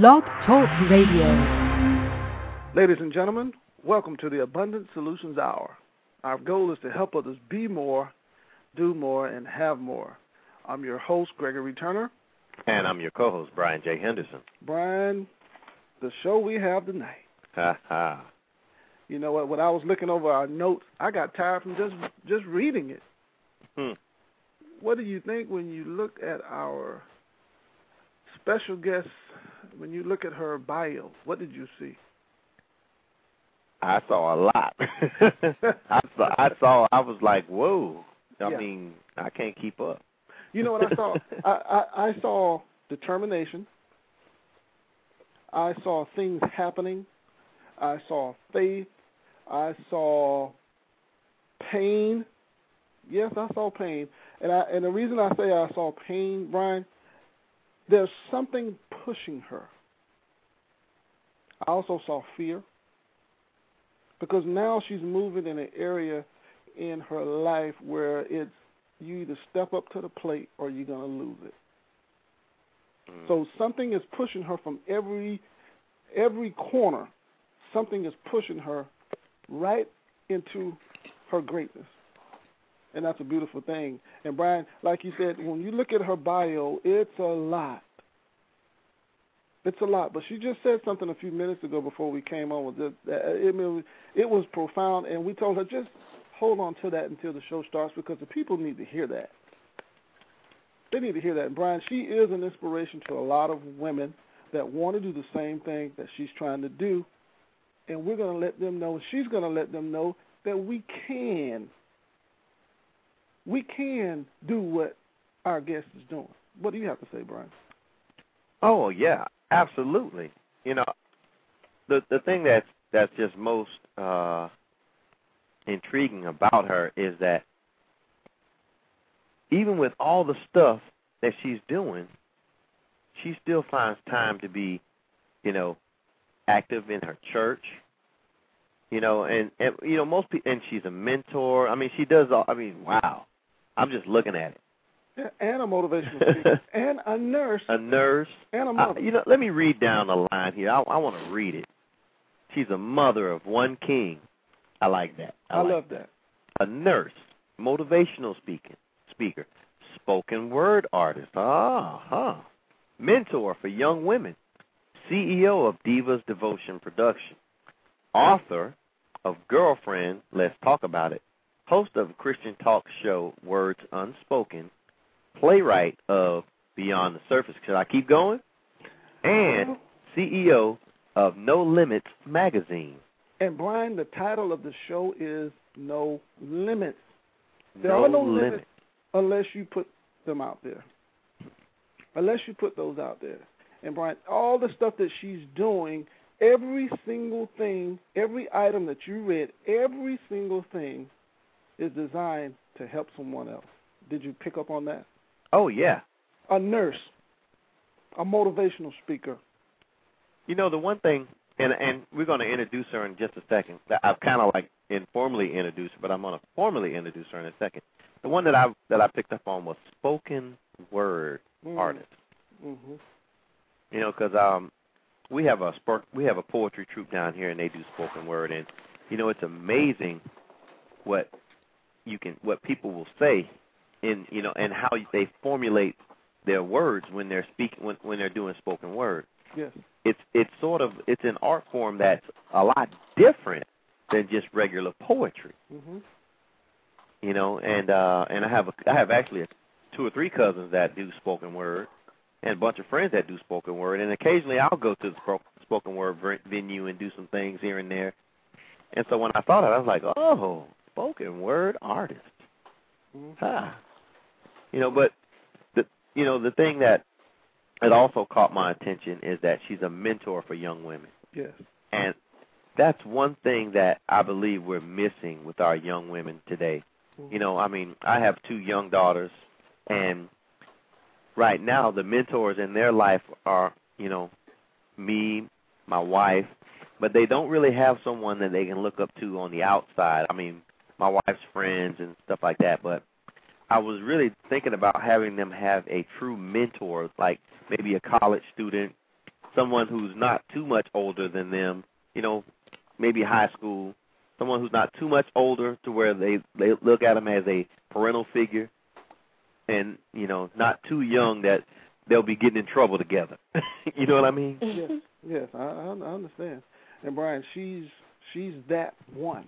Blog Talk Radio. Ladies and gentlemen, welcome to the Abundant Solutions Hour. Our goal is to help others be more, do more, and have more. I'm your host, Gregory Turner. And I'm your co host, Brian J. Henderson. Brian, the show we have tonight. Ha ha. You know what? When I was looking over our notes, I got tired from just just reading it. Hmm. What do you think when you look at our special guest when you look at her bio, what did you see? I saw a lot. I saw. I saw. I was like, "Whoa!" I Yeah. mean, I can't keep up. You know what I saw? I, I I saw determination. I saw things happening. I saw faith. I saw pain. Yes, I saw pain. And I and the reason I say I saw pain, Brian, there's something pushing her. I also saw fear. Because now she's moving in an area in her life where it's you either step up to the plate or you're going to lose it. Mm. So something is pushing her from every every corner. Something is pushing her right into her greatness. And that's a beautiful thing. And Brian, like you said, when you look at her bio, it's a lot. It's a lot. But she just said something a few minutes ago before we came on with uh, it. It, it, it was profound, and we told her just hold on to that until the show starts because the people need to hear that. They need to hear that. And Brian, she is an inspiration to a lot of women that want to do the same thing that she's trying to do. And we're going to let them know, she's going to let them know that we can. We can do what our guest is doing. What do you have to say, Brian? Oh yeah, absolutely. You know, the the thing that's that's just most uh intriguing about her is that even with all the stuff that she's doing, she still finds time to be, you know, active in her church. You know, and, and you know most people, and she's a mentor. I mean, she does all. I mean, wow. I'm just looking at it. And a motivational speaker, and a nurse, A nurse, and a mother. you know, let me read down the line here. I, I want to read it. She's a mother of one king. I like that. I, I like love that. A nurse, motivational speaking speaker, spoken word artist. Ah, huh. Mentor for young women, CEO of Divas Devotion Production, author of Girlfriend, Let's Talk About It, host of Christian talk show Words Unspoken, playwright of Beyond the Surface. Should I keep going? And CEO of No Limits magazine. And Brian, the title of the show is No Limits. There no are no limits. limits unless you put them out there. Unless you put those out there. And Brian, all the stuff that she's doing, every single thing, every item that you read, every single thing is designed to help someone else. Did you pick up on that? Oh yeah. A nurse, a motivational speaker. You know the one thing, and and we're going to introduce her in just a second. that I've kind of like informally introduced her, but I'm going to formally introduce her in a second. The one that I that I picked up on was spoken word Mm. artist. Mm-hmm. You know, because um, we have a sport, we have a poetry troupe down here, and they do spoken word, and you know it's amazing what you can what people will say in you know and how they formulate their words when they're speaking when when they're doing spoken word. Yes. It's it's sort of it's an art form that's a lot different than just regular poetry. Mm-hmm. You know, and uh and I have a, I have actually a, two or three cousins that do spoken word, and a bunch of friends that do spoken word, and occasionally I'll go to the spo- spoken word venue and do some things here and there. And so when I thought of it, I was like, oh, spoken word artist. Mm-hmm. Ah. You know, but the you know the thing that that also caught my attention is that she's a mentor for young women, Yes. and that's one thing that I believe we're missing with our young women today. Mm-hmm. You know, I mean, I have two young daughters, and right now the mentors in their life are, you know, me, my wife, but they don't really have someone that they can look up to on the outside. I mean, my wife's friends and stuff like that, but I was really thinking about having them have a true mentor, like maybe a college student someone who's not too much older than them, you know, maybe high school, someone who's not too much older to where they they look at them as a parental figure, and you know, not too young that they'll be getting in trouble together. you know what I mean? Yes, yes, I, I understand. And Brian, she's she's that one.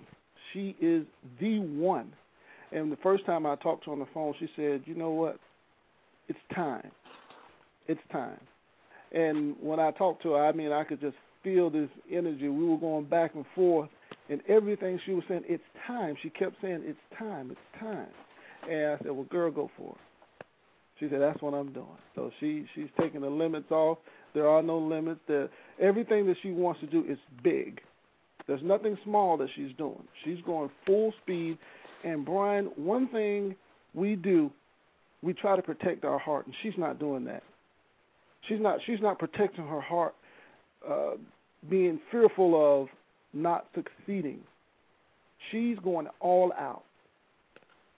She is the one. And the first time I talked to her on the phone, she said, "You know what? It's time. It's time." And when I talked to her, I mean, I could just feel this energy. We were going back and forth, and everything she was saying, "It's time." She kept saying, "It's time. It's time." And I said, "Well, girl, go for it." She said, "That's what I'm doing." So she she's taking the limits off. There are no limits. There, everything that she wants to do is big. There's nothing small that she's doing. She's going full speed. And Brian, one thing we do, we try to protect our heart, and she's not doing that. She's not. She's not protecting her heart, uh, being fearful of not succeeding. She's going all out.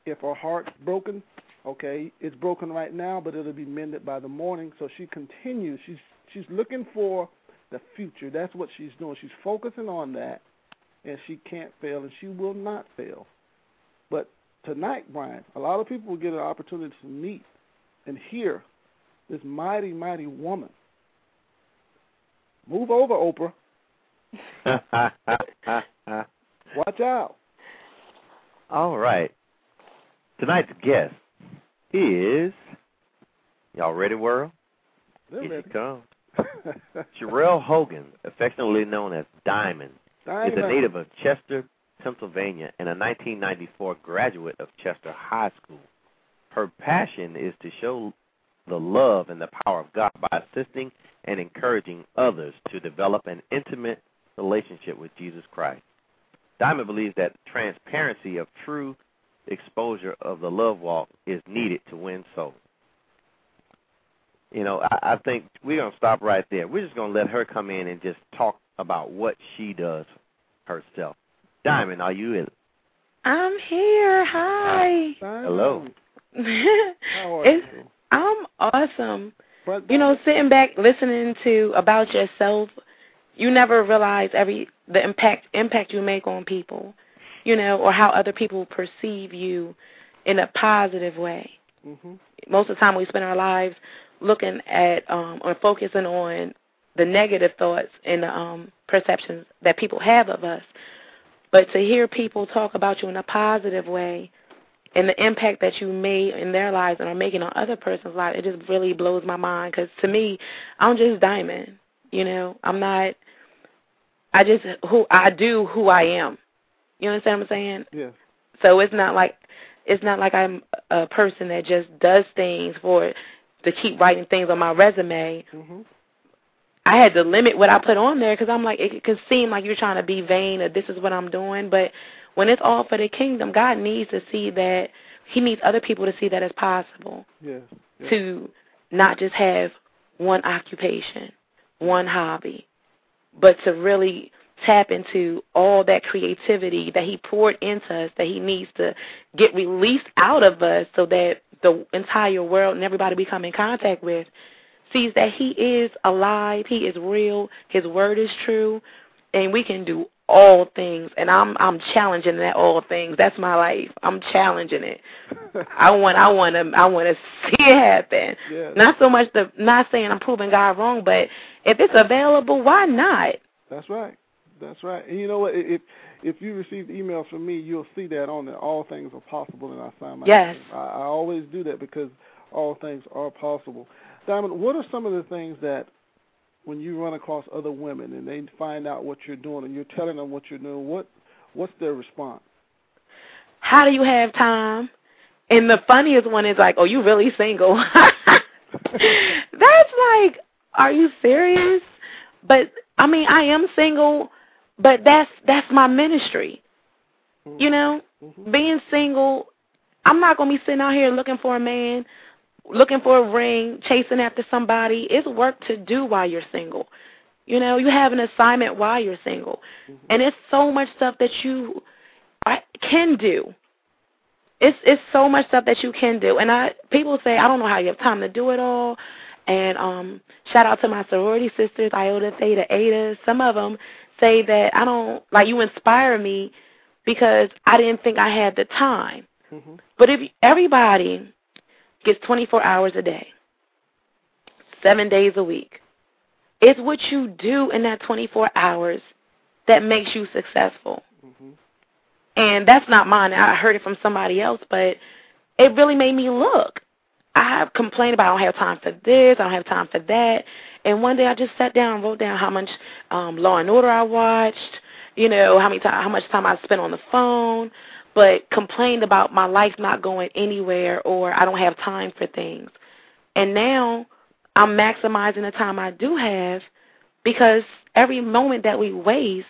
If her heart's broken, okay, it's broken right now, but it'll be mended by the morning. So she continues. She's she's looking for the future. That's what she's doing. She's focusing on that, and she can't fail, and she will not fail. Tonight, Brian, a lot of people will get an opportunity to meet and hear this mighty, mighty woman. Move over, Oprah. Watch out. All right. Tonight's guest is y'all ready, world? They're Here ready. she comes. Shirelle Hogan, affectionately known as Diamond, Diamond, is a native of Chester, Pennsylvania, and a 1994 graduate of Chester High School. Her passion is to show the love and the power of God by assisting and encouraging others to develop an intimate relationship with Jesus Christ. Diamond believes that transparency of true exposure of the love walk is needed to win souls. You know, I, I think we're gonna stop right there. We're just gonna let her come in and just talk about what she does herself. Diamond, are you in? I'm here. Hi. Diamond. Hello. How are it's, you? I'm awesome. But You know, sitting back listening to about yourself, you never realize every the impact impact you make on people, you know, or how other people perceive you in a positive way. hmm Most of the time, we spend our lives looking at um, or focusing on the negative thoughts and um, perceptions that people have of us. But to hear people talk about you in a positive way and the impact that you made in their lives and are making on other person's lives, it just really blows my mind. Because to me, I'm just diamond. You know, I'm not. I just who I do who I am. You understand what I'm saying? Yes. So it's not like it's not like I'm a person that just does things for to keep writing things on my resume. hmm I had to limit what I put on there because I'm like it could seem like you're trying to be vain or this is what I'm doing, but when it's all for the kingdom, God needs to see that He needs other people to see that as possible Yes. yes. to not just have one occupation, one hobby, but to really tap into all that creativity that he poured into us that he needs to get released out of us so that the entire world and everybody we come in contact with sees that he is alive, he is real, his word is true, and we can do all things and I'm I'm challenging that all things. That's my life. I'm challenging it. I want I want to I want to see it happen. Yes. Not so much the not saying I'm proving God wrong, but if it's available, why not? That's right. That's right. And you know what? If if you receive emails from me, you'll see that on there. All things are possible, and I sign my Yes. I, I always do that because all things are possible. Diamond, what are some of the things that when you run across other women and they find out what you're doing and you're telling them what you're doing, what what's their response? How do you have time? And the funniest one is like, "Oh, you really single?" That's like, are you serious? But I mean, I am single, but that's that's my ministry. You know, Mhm. being single, I'm not gonna be sitting out here looking for a man, looking for a ring, chasing after somebody. It's work to do while you're single. You know, you have an assignment while you're single, and it's so much stuff that you can do. It's it's so much stuff that you can do, and I people say I don't know how you have time to do it all, And um, shout out to my sorority sisters, Iota, Theta, Eta. Some of them say that I don't like you inspire me because I didn't think I had the time. Mm-hmm. But if everybody gets 24 hours a day, seven days a week, it's what you do in that 24 hours that makes you successful. Mm-hmm. And that's not mine. I heard it from somebody else, but it really made me look. I have complained about I don't have time for this, I don't have time for that. And one day I just sat down and wrote down how much um Law and Order I watched, you know, how many time how much time I spent on the phone, but complained about my life not going anywhere or I don't have time for things. And now I'm maximizing the time I do have because every moment that we waste,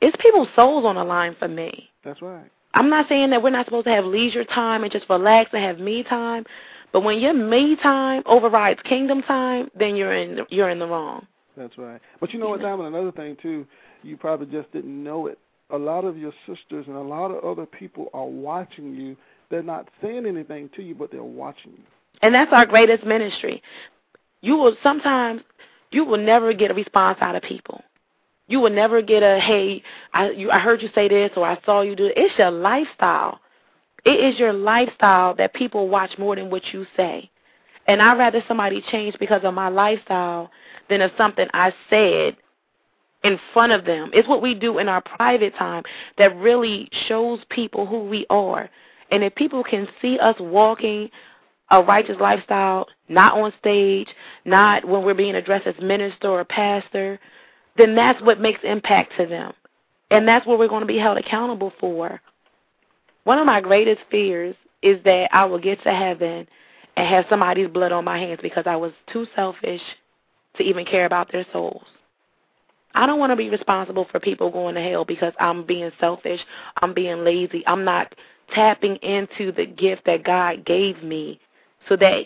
it's people's souls on the line for me. That's right. I'm not saying that we're not supposed to have leisure time and just relax and have me time, but when your me time overrides kingdom time, then you're in you're in the wrong. That's right. But you know what, Diamond? Another thing too, you probably just didn't know it. A lot of your sisters and a lot of other people are watching you. They're not saying anything to you, but they're watching you. And that's our greatest ministry. You will sometimes you will never get a response out of people. You will never get a hey, I you I heard you say this or I saw you do it. It's your lifestyle. It is your lifestyle that people watch more than what you say. And I'd rather somebody change because of my lifestyle than of something I said in front of them. It's what we do in our private time that really shows people who we are. And if people can see us walking a righteous lifestyle, not on stage, not when we're being addressed as minister or pastor, then that's what makes impact to them. And that's what we're going to be held accountable for. One of my greatest fears is that I will get to heaven and have somebody's blood on my hands because I was too selfish to even care about their souls. I don't want to be responsible for people going to hell because I'm being selfish, I'm being lazy, I'm not tapping into the gift that God gave me so that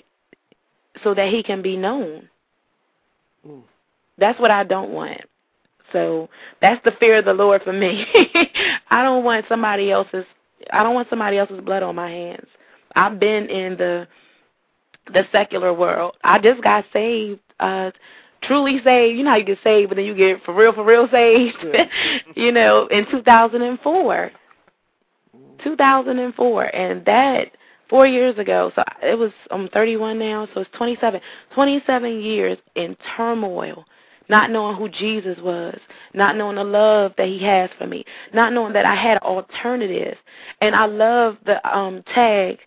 so that he can be known. Mm. That's what I don't want. So that's the fear of the Lord for me. I don't want somebody else's I don't want somebody else's blood on my hands. I've been in the the secular world. I just got saved, uh truly saved. You know how you get saved but then you get for real for real saved. Yeah. you know, in 2004. 2004 and that 4 years ago. So it was I'm 31 now, so it's 27. 27 years in turmoil not knowing who Jesus was, not knowing the love that he has for me, not knowing that I had alternatives. And I love the um tag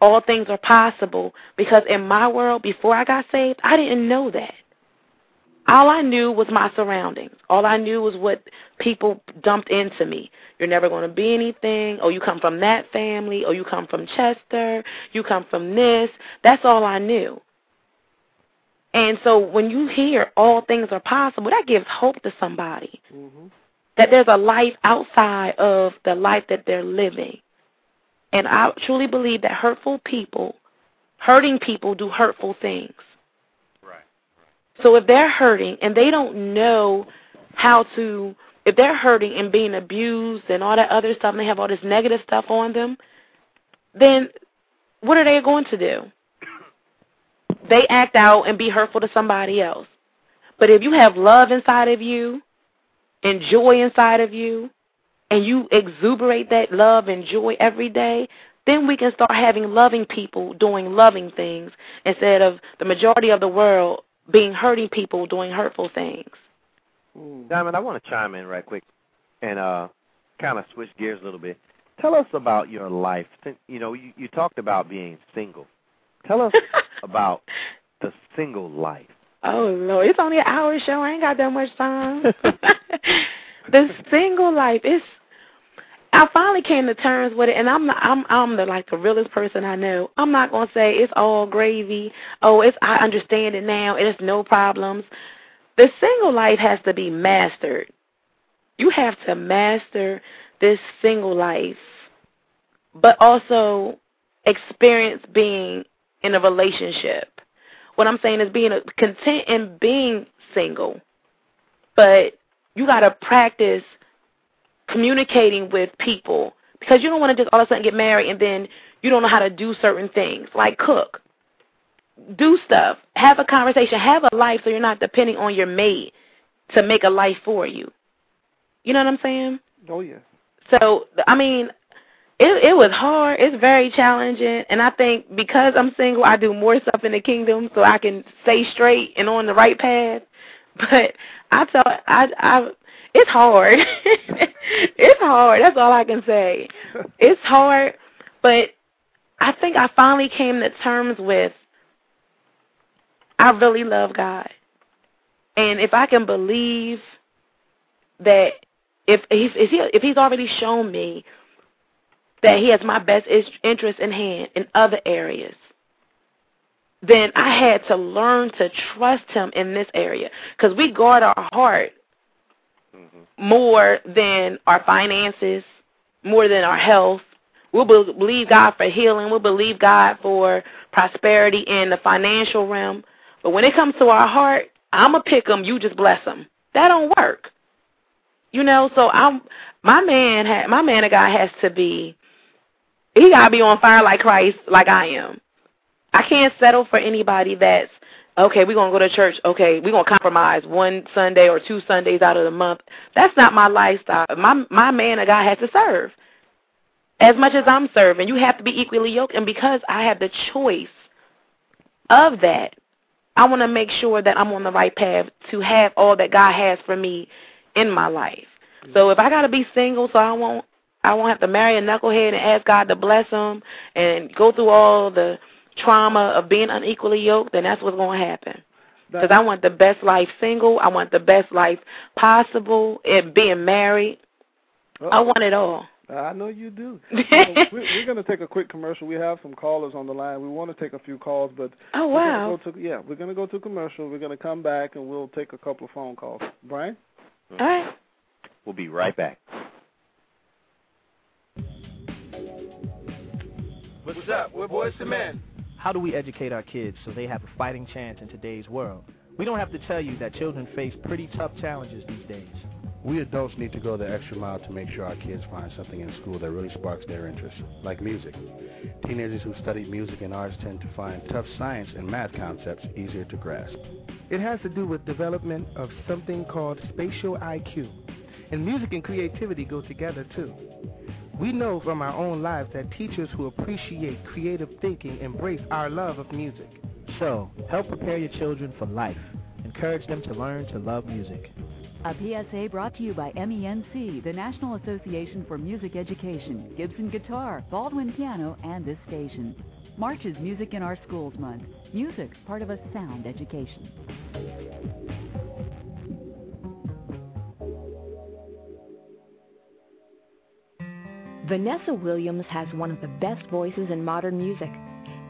all things are possible because in my world before I got saved, I didn't know that. All I knew was my surroundings. All I knew was what people dumped into me. You're never going to be anything. Oh, you come from that family. Oh, you come from Chester. You come from this. That's all I knew. And so when you hear all things are possible, that gives hope to somebody Mm-hmm. that there's a life outside of the life that they're living. And I truly believe that hurtful people, hurting people, do hurtful things. So if they're hurting and they don't know how to, if they're hurting and being abused and all that other stuff, and they have all this negative stuff on them, then what are they going to do? They act out and be hurtful to somebody else. But if you have love inside of you and joy inside of you, and you exuberate that love and joy every day, then we can start having loving people doing loving things instead of the majority of the world being hurting people doing hurtful things. Mm. Diamond, I want to chime in right quick and uh, kind of switch gears a little bit. Tell us about your life. You know, you, you talked about being single. Tell us about the single life. Oh Lord, it's only an hour show. I ain't got that much time. the single life is. I finally came to terms with it, and I'm I'm I'm the like the realest person I know. I'm not gonna say it's all gravy. Oh, it's I understand it now. It's no problems. The single life has to be mastered. You have to master this single life, but also experience being in a relationship. What I'm saying is being content in being single, but you got to practice communicating with people because you don't want to just all of a sudden get married and then you don't know how to do certain things like cook. do stuff. Have a conversation. Have a life so you're not depending on your mate to make a life for you. You know what I'm saying? Oh yeah. So I mean, it it was hard. It's very challenging, and I think because I'm single, I do more stuff in the kingdom so I can stay straight and on the right path. But I tell I I it's hard. it's hard. That's all I can say. It's hard, but I think I finally came to terms with I really love God. And if I can believe that if if if, he, if he's already shown me that he has my best interest in hand in other areas, then I had to learn to trust him in this area because we guard our heart. More than our finances, more than our health. We'll believe God for healing. We'll believe God for prosperity in the financial realm. But when it comes to our heart, I'm going to pick them. You just bless them. That don't work. You know, so I'm my man. Ha, my man, of God has to be. He gotta be on fire like Christ, like I am. I can't settle for anybody that's okay, we're gonna go to church, okay, we're gonna compromise one Sunday or two Sundays out of the month. That's not my lifestyle. My my man a guy has to serve. As much as I'm serving, you have to be equally yoked and because I have the choice of that, I want to make sure that I'm on the right path to have all that God has for me in my life. So if I got to be single so I won't I won't have to marry a knucklehead and ask God to bless him and go through all the trauma of being unequally yoked, then that's what's going to happen. Because I want the best life single. I want the best life possible. And being married. Uh-oh. I want it all. I know you do. so we're going to take a quick commercial. We have some callers on the line. We want to take a few calls, but oh wow, we're go to, yeah, we're going to go to commercial. We're going to come back and we'll take a couple of phone calls. Brian. All right. We'll be right back. What's up? We're Boyz II Men. How do we educate our kids so they have a fighting chance in today's world? We don't have to tell you that children face pretty tough challenges these days. We adults need to go the extra mile to make sure our kids find something in school that really sparks their interest, like music. Teenagers who study music and arts tend to find tough science and math concepts easier to grasp. It has to do with development of something called spatial IQ. And music and creativity go together too. We know from our own lives that teachers who appreciate creative thinking embrace our love of music. So, help prepare your children for life. Encourage them to learn to love music. A PSA brought to you by MENC, the National Association for Music Education, Gibson Guitar, Baldwin Piano, and this station. March is Music in Our Schools Month. Music, part of a sound education. Vanessa Williams has one of the best voices in modern music.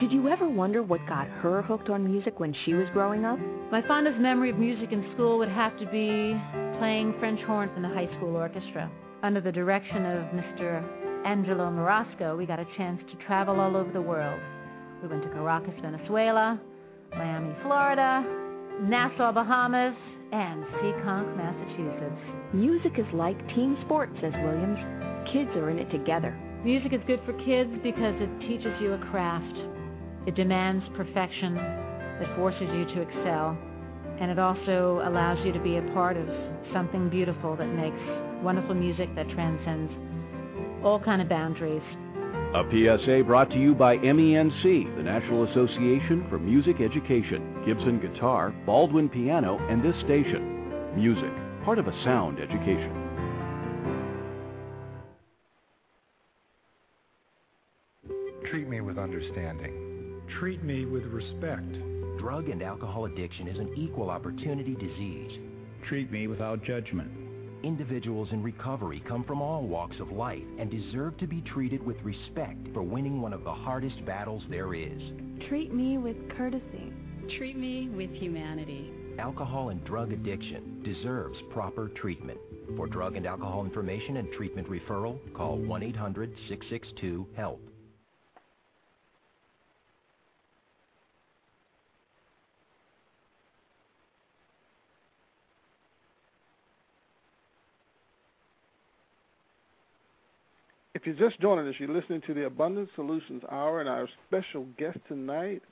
Did you ever wonder what got her hooked on music when she was growing up? My fondest memory of music in school would have to be playing French horn in the high school orchestra. Under the direction of Mr. Angelo Marasco, we got a chance to travel all over the world. We went to Caracas, Venezuela, Miami, Florida, Nassau, Bahamas, and Seekonk, Massachusetts. Music is like team sports, says Williams kids are in it together. Music is good for kids because it teaches you a craft. It demands perfection. It forces you to excel. And it also allows you to be a part of something beautiful that makes wonderful music that transcends all kind of boundaries. A PSA brought to you by MENC, the National Association for Music Education, Gibson Guitar, Baldwin Piano, and this station. Music, part of a sound education. Treat me with understanding. Treat me with respect. Drug and alcohol addiction is an equal opportunity disease. Treat me without judgment. Individuals in recovery come from all walks of life and deserve to be treated with respect for winning one of the hardest battles there is. Treat me with courtesy. Treat me with humanity. Alcohol and drug addiction deserves proper treatment. For drug and alcohol information and treatment referral, call 1 800 662 HELP. If you're just joining us, you're listening to the Abundant Solutions Hour, and our special guest tonight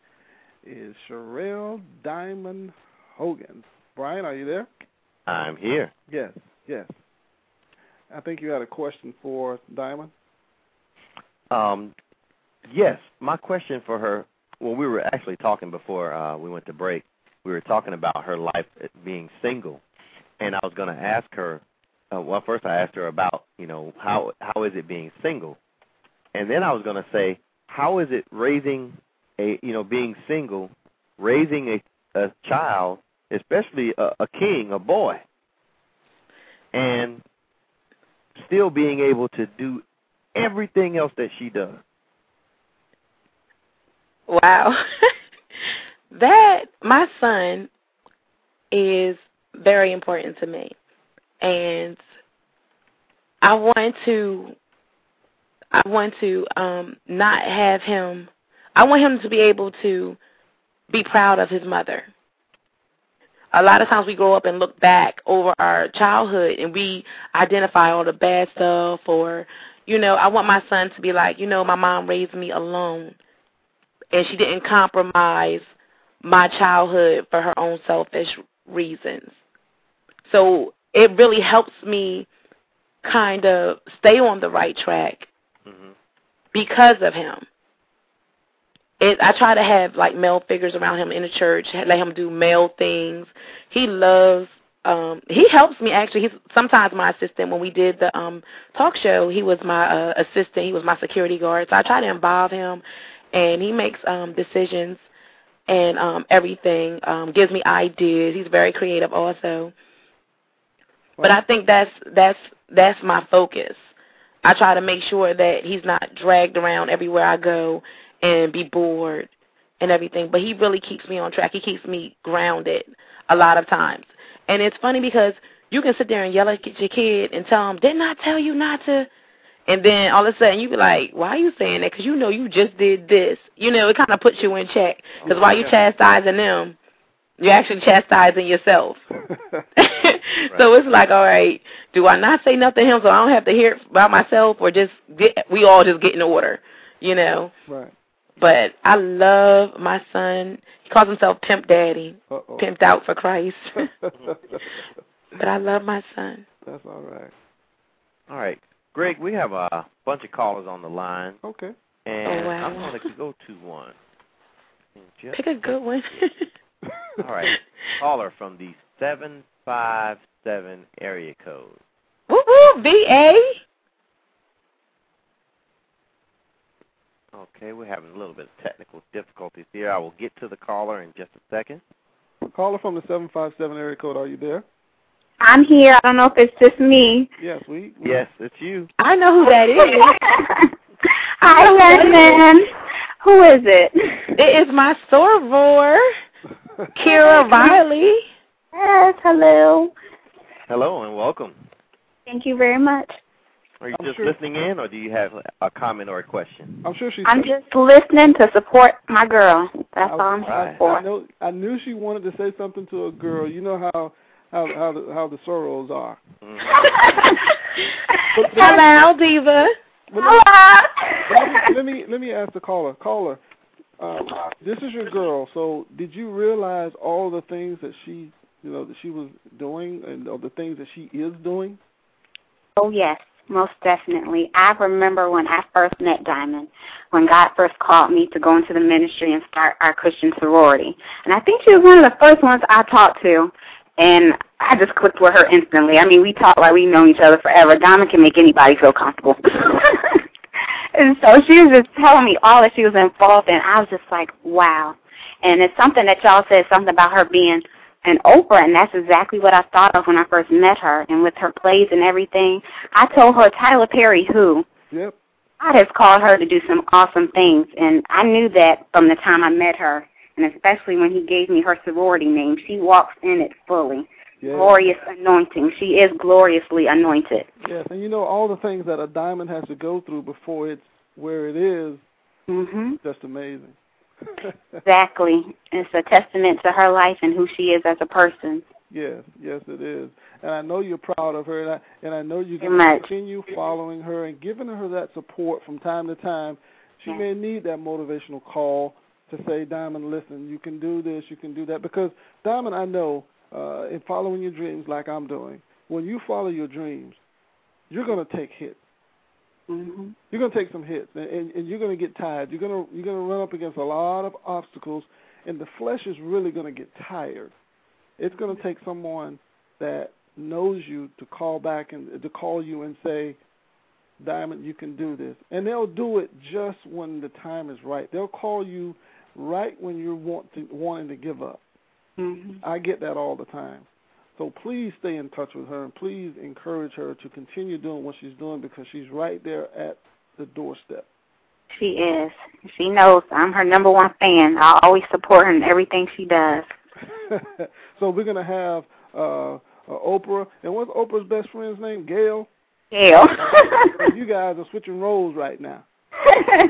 is Shirelle Diamond Hogan. Brian, are you there? I'm here. Yes, yes. I think you had a question for Diamond. Um, yes, my question for her. Well, we were actually talking before uh, we went to break. We were talking about her life being single, and I was going to ask her. Uh, well, first I asked her about you know how how is it being single, and then I was going to say how is it raising a you know being single, raising a a child, especially a, a king, a boy, and still being able to do everything else that she does. Wow. that my son is very important to me. And I want to I want to um not have him I want him to be able to be proud of his mother. A lot of times we grow up and look back over our childhood and we identify all the bad stuff or you know, I want my son to be like, you know, my mom raised me alone and she didn't compromise my childhood for her own selfish reasons. So it really helps me kind of stay on the right track mm-hmm. because of him. It, I try to have like male figures around him in the church, let him do male things. He loves um he helps me actually he's sometimes my assistant when we did the um talk show he was my uh, assistant he was my security guard so i try to involve him and he makes um decisions and um everything um gives me ideas he's very creative also but i think that's that's that's my focus i try to make sure that he's not dragged around everywhere i go and be bored and everything but he really keeps me on track he keeps me grounded a lot of times and it's funny because you can sit there and yell at your kid and tell them, didn't I tell you not to? And then all of a sudden you be like, why are you saying that? Because you know you just did this. You know, it kind of puts you in check. Because oh, while you're chastising them, you're actually chastising yourself. right. So it's like, all right, do I not say nothing to him so I don't have to hear it about myself, or just get, we all just get in order, you know? Right. But I love my son. He calls himself Pimp Daddy. Uh-oh. Pimped out for Christ. but I love my son. That's all right. All right. Greg, we have a bunch of callers on the line. Okay. Oh, and oh, wow. I'm going to go to one. Just Pick a good one. all right. Caller from the 757 area code. Woo woo, VA. Okay, we're having a little bit of technical difficulties here. I will get to the caller in just a second. Caller from the 757 area code, are you there? I'm here. I don't know if it's just me. Yes, we. we yes, it's you. I know who that is. Hi, Jasmine. Who is it? It is my soror, Kira Riley. Yes, hello. Hello and welcome. Thank you very much. Are you I'm just sure. listening in, or do you have a comment or a question? I'm sure she's. I'm just listening to support my girl. That's I, all I'm here I, for. I know. I knew she wanted to say something to a girl. You know how how how the, how the sorors are. Mm-hmm. Hello, diva. Let me, let me let me ask the caller. Caller, uh, this is your girl. So, did you realize all the things that she, you know, that she was doing, and all the things that she is doing? Oh yes, most definitely. I remember when I first met Diamond, when God first called me to go into the ministry and start our Christian sorority. And I think she was one of the first ones I talked to. And I just clicked with her instantly. I mean, we talk like we know each other forever. Diamond can make anybody feel comfortable. and so she was just telling me all that she was involved in. I was just like, wow. And it's something that y'all said, something about her being an Oprah, and that's exactly what I thought of when I first met her. And with her plays and everything, I told her Tyler Perry who. Yep. God has called her to do some awesome things, and I knew that from the time I met her, and especially when he gave me her sorority name. She walks in it fully. Yeah. Glorious anointing. She is gloriously anointed. Yes, and you know all the things that a diamond has to go through before it's where it is. Mm-hmm. Just amazing. Exactly. It's a testament to her life and who she is as a person. Yes, yes, it is. And I know you're proud of her, and I and I know you're going to continue following her and giving her that support from time to time. She Yes. may need that motivational call to say, Diamond, listen, you can do this, you can do that. Because, Diamond, I know uh, in following your dreams like I'm doing, when you follow your dreams, you're going to take hits. Mm-hmm. You're going to take some hits, and, and, and you're going to get tired. You're going to you're going to run up against a lot of obstacles, and the flesh is really going to get tired. It's going to take someone that knows you to call back and to call you and say, Diamond, you can do this. And they'll do it just when the time is right. They'll call you right when you're want to, wanting to give up. Mm-hmm. I get that all the time. So please stay in touch with her and please encourage her to continue doing what she's doing because she's right there at the doorstep. She is. She knows I'm her number one fan. I'll always support her in everything she does. so we're gonna have uh, uh Oprah and what's Oprah's best friend's name? Gayle. Gayle. you guys are switching roles right now.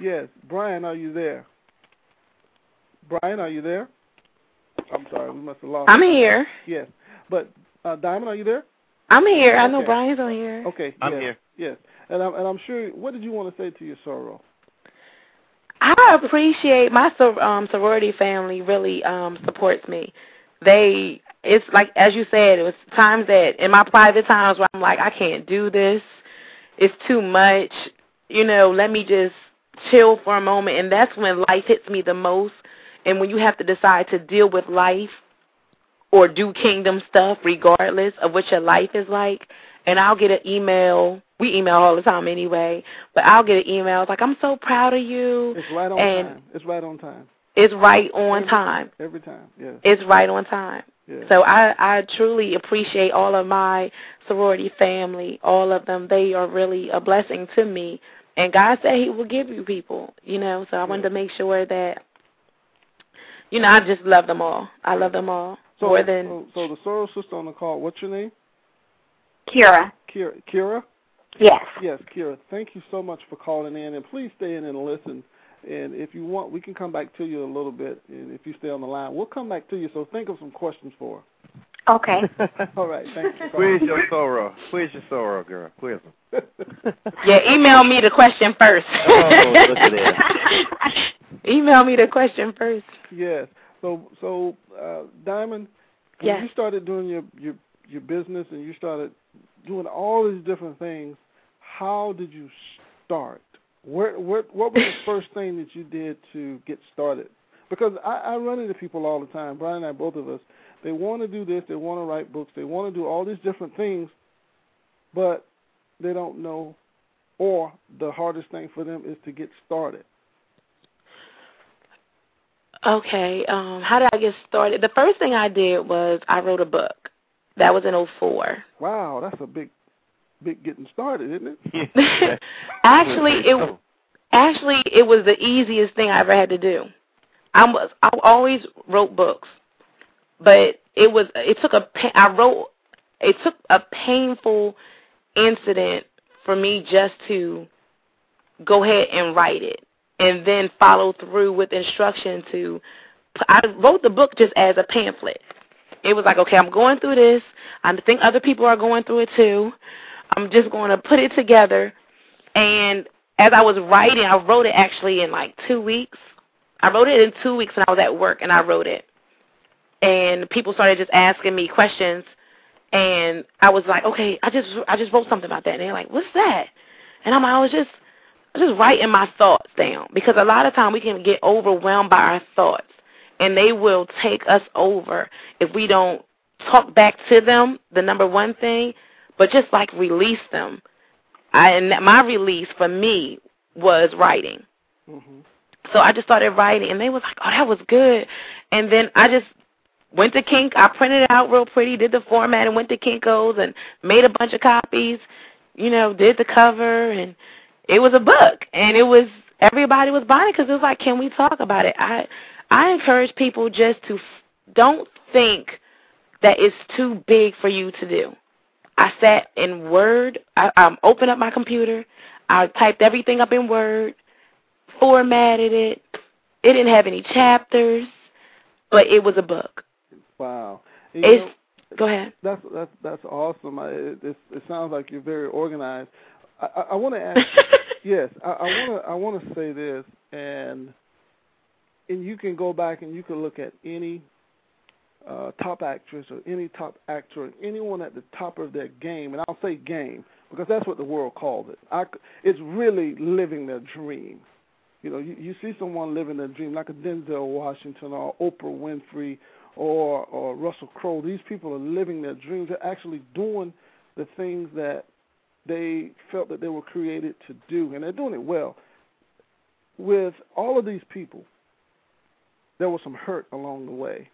yes, Brian, are you there? Brian, are you there? I'm sorry, we must have lost. I'm here. Yes, but uh, Diamond, are you there? I'm here. I know Brian's on here. Okay, I'm yes, here. Yes, and I'm and I'm sure. What did you want to say to your soror? I appreciate my sor- um, sorority family really um, supports me. They, it's like as you said, it was times that in my private times where I'm like, I can't do this. It's too much. You know, let me just chill for a moment, and that's when life hits me the most. And when you have to decide to deal with life or do kingdom stuff, regardless of what your life is like. And I'll get an email. We email all the time anyway, but I'll get an email it's like, "I'm so proud of you." It's right on and time. It's right on time. It's right on time. Every time. Yes. It's right on time. yes. So I I truly appreciate all of my sorority family, all of them. They are really a blessing to me. And God said He will give you people, you know. So I wanted to make sure that, you know, I just love them all. I love them all so, more than so, so the soror sister on the call. What's your name? Kira. Kira. Kira. Yes. Yes, Kira. Thank you so much for calling in, and please stay in and listen. And if you want, we can come back to you a little bit. And if you stay on the line, we'll come back to you. So think of some questions for Okay. All right. Thanks for calling. Where's your soror? Where's your soror, girl? Where's them? Yeah, email me the question first. Oh, look at that. email me the question first. Yes. So, so uh, Diamond, when Yes. you started doing your your your business and you started doing all these different things, how did you start? Where, where, what was the first thing that you did to get started? Because I, I run into people all the time, Brian and I, both of us. They want to do this, they want to write books, they want to do all these different things, but they don't know, or the hardest thing for them is to get started. Okay, um, how did I get started? The first thing I did was I wrote a book. That was in '04. Wow, that's a big, big getting started, isn't it? actually, it actually it was the easiest thing I ever had to do. I was I always wrote books, but it was it took a I wrote it took a painful incident for me just to go ahead and write it and then follow through with instruction to I wrote the book just as a pamphlet. It was like, okay, I'm going through this. I think other people are going through it too. I'm just going to put it together. And as I was writing, I wrote it actually in like two weeks. I wrote it in two weeks when I was at work, and I wrote it. And people started just asking me questions, and I was like, okay, I just I just wrote something about that. And they're like, what's that? And I'm like, I was just I was just writing my thoughts down because a lot of time we can get overwhelmed by our thoughts, and they will take us over if we don't talk back to them. The number one thing, but just like release them. I, and my release for me was writing. Mm-hmm. So I just started writing, and they was like, "Oh, that was good." And then I just went to Kink. I printed it out real pretty, did the format, and went to Kinko's and made a bunch of copies. You know, did the cover, and it was a book, and it was everybody was buying it because it was like, "Can we talk about it?" I I encourage people just to don't think that it's too big for you to do. I sat in Word. I um, opened up my computer. I typed everything up in Word, formatted it. It didn't have any chapters, but it was a book. Wow. You It's know, go ahead. That's that's that's awesome. I, it, it it sounds like you're very organized. I, I want to ask. yes, I, I want to. I want to say this, and and you can go back and you can look at any uh, top actress or any top actor, anyone at the top of their game, and I'll say game because that's what the world calls it. I, it's really living their dream. You know, you, you see someone living their dream like a Denzel Washington or Oprah Winfrey or or Russell Crowe. These people are living their dreams. They're actually doing the things that they felt that they were created to do, and they're doing it well. With all of these people, there was some hurt along the way.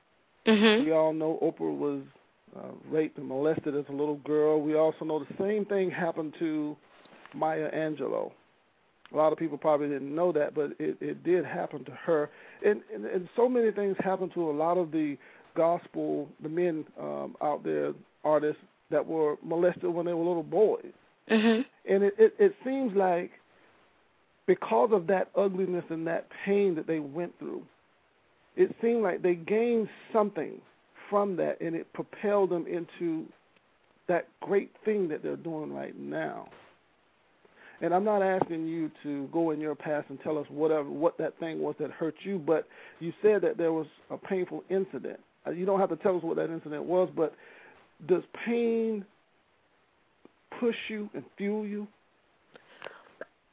Mm-hmm. We all know Oprah was uh, raped and molested as a little girl. We also know the same thing happened to Maya Angelou. A lot of people probably didn't know that, but it, it did happen to her. And, and, and so many things happened to a lot of the gospel, the men um, out there, artists that were molested when they were little boys. Mm-hmm. And it, it, it seems like because of that ugliness and that pain that they went through, it seemed like they gained something from that, and it propelled them into that great thing that they're doing right now. And I'm not asking you to go in your past and tell us whatever what that thing was that hurt you, but you said that there was a painful incident. Uh, you don't have to tell us what that incident was, but does pain push you and fuel you?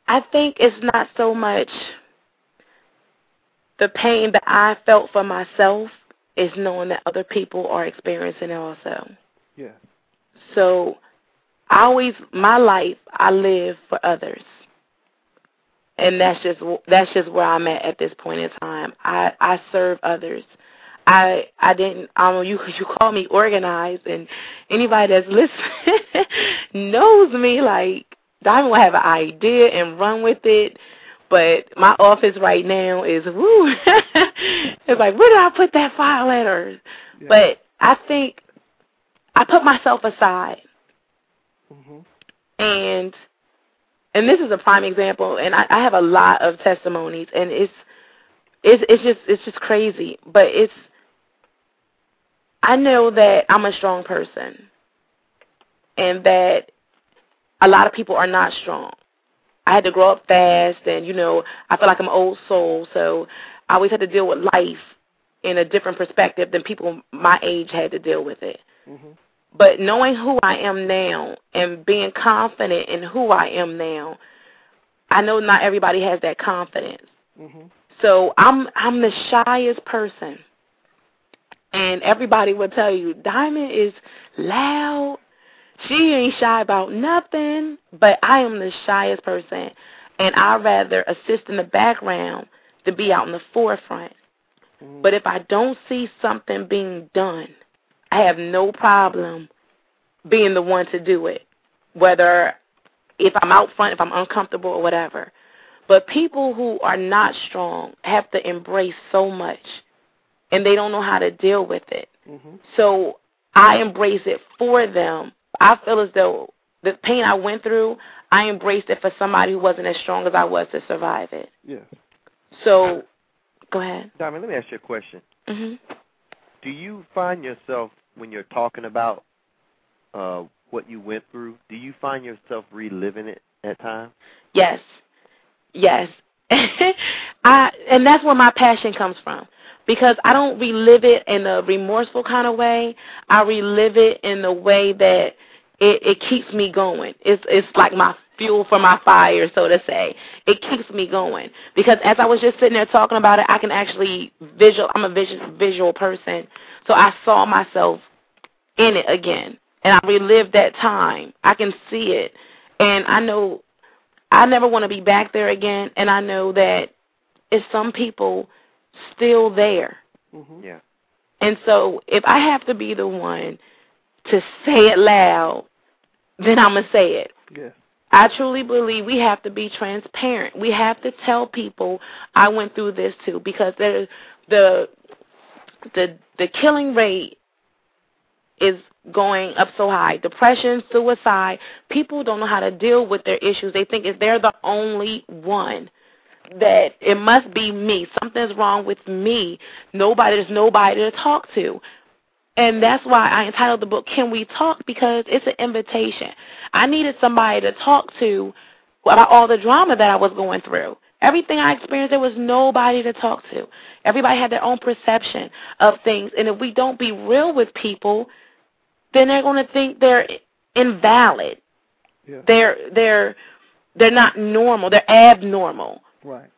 I think it's not so much the pain that I felt for myself is knowing that other people are experiencing it also. Yeah. So I always my life I live for others. And that's just that's just where I'm at at this point in time. I I serve others. I I didn't um you you call me organized and anybody that's listening knows me like Diamond will have an idea and run with it but my office right now is woo. it's like where did I put that file at? Or, yeah. but I think I put myself aside, mm-hmm. and and this is a prime example. And I, I have a lot of testimonies, and it's it's it's just it's just crazy. But it's I know that I'm a strong person, and that a lot of people are not strong. I had to grow up fast, and you know, I feel like I'm an old soul, so I always had to deal with life in a different perspective than people my age had to deal with it. Mm-hmm. But knowing who I am now and being confident in who I am now, I know not everybody has that confidence. Mm-hmm. So I'm I'm the shyest person. And everybody will tell you, Diamond is loud she ain't shy about nothing, but I am the shyest person, and I'd rather assist in the background than be out in the forefront. Mm-hmm. But if I don't see something being done, I have no problem being the one to do it, whether if I'm out front, if I'm uncomfortable or whatever. But people who are not strong have to embrace so much, and they don't know how to deal with it. Mm-hmm. So I embrace it for them I feel as though the pain I went through, I embraced it for somebody who wasn't as strong as I was to survive it. Yes. So, go ahead. Diamond, let me ask you a question. hmm Do you find yourself when you're talking about uh what you went through, do you find yourself reliving it at times? Yes. Yes. I and that's where my passion comes from because I don't relive it in a remorseful kind of way. I relive it in the way that it, it keeps me going. It's it's like my fuel for my fire, so to say. It keeps me going because as I was just sitting there talking about it, I can actually visual. I'm a visual visual person, so I saw myself in it again, and I relived that time. I can see it, and I know I never want to be back there again. And I know that it's some people still there. Mm-hmm. Yeah. And so if I have to be the one to say it loud, then I'm going to say it. Yes. I truly believe we have to be transparent. We have to tell people I went through this too because there the the the killing rate is going up so high. Depression, suicide, people don't know how to deal with their issues. They think if they're the only one that it must be me. Something's wrong with me. Nobody, there's nobody to talk to. And that's why I entitled the book Can We Talk because it's an invitation. I needed somebody to talk to about all the drama that I was going through. Everything I experienced, there was nobody to talk to. Everybody had their own perception of things. And if we don't be real with people, then they're going to think they're invalid. Yeah. They're they're they're not normal. They're abnormal. Right.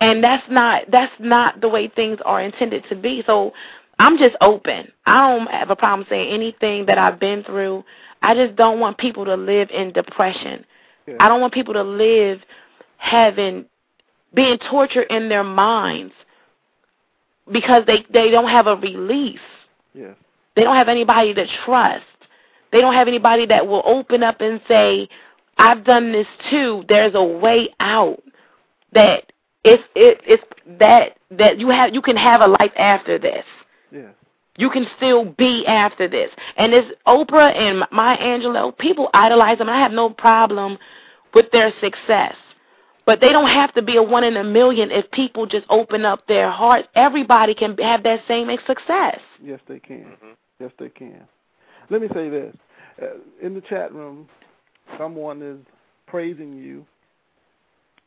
And that's not that's not the way things are intended to be. So I'm just open. I don't have a problem saying anything that I've been through. I just don't want people to live in depression. Yeah. I don't want people to live having being tortured in their minds because they they don't have a release. Yes. They don't have anybody to trust. They don't have anybody that will open up and say, "I've done this too. There's a way out." That it's it, it's that that you have you can have a life after this. Yeah. You can still be after this. And it's Oprah and Maya Angelou. People idolize them. I have no problem with their success. But they don't have to be a one in a million if people just open up their hearts. Everybody can have that same success. Yes, they can. Yes, they can. Let me say this. Uh, in the chat room, someone is praising you.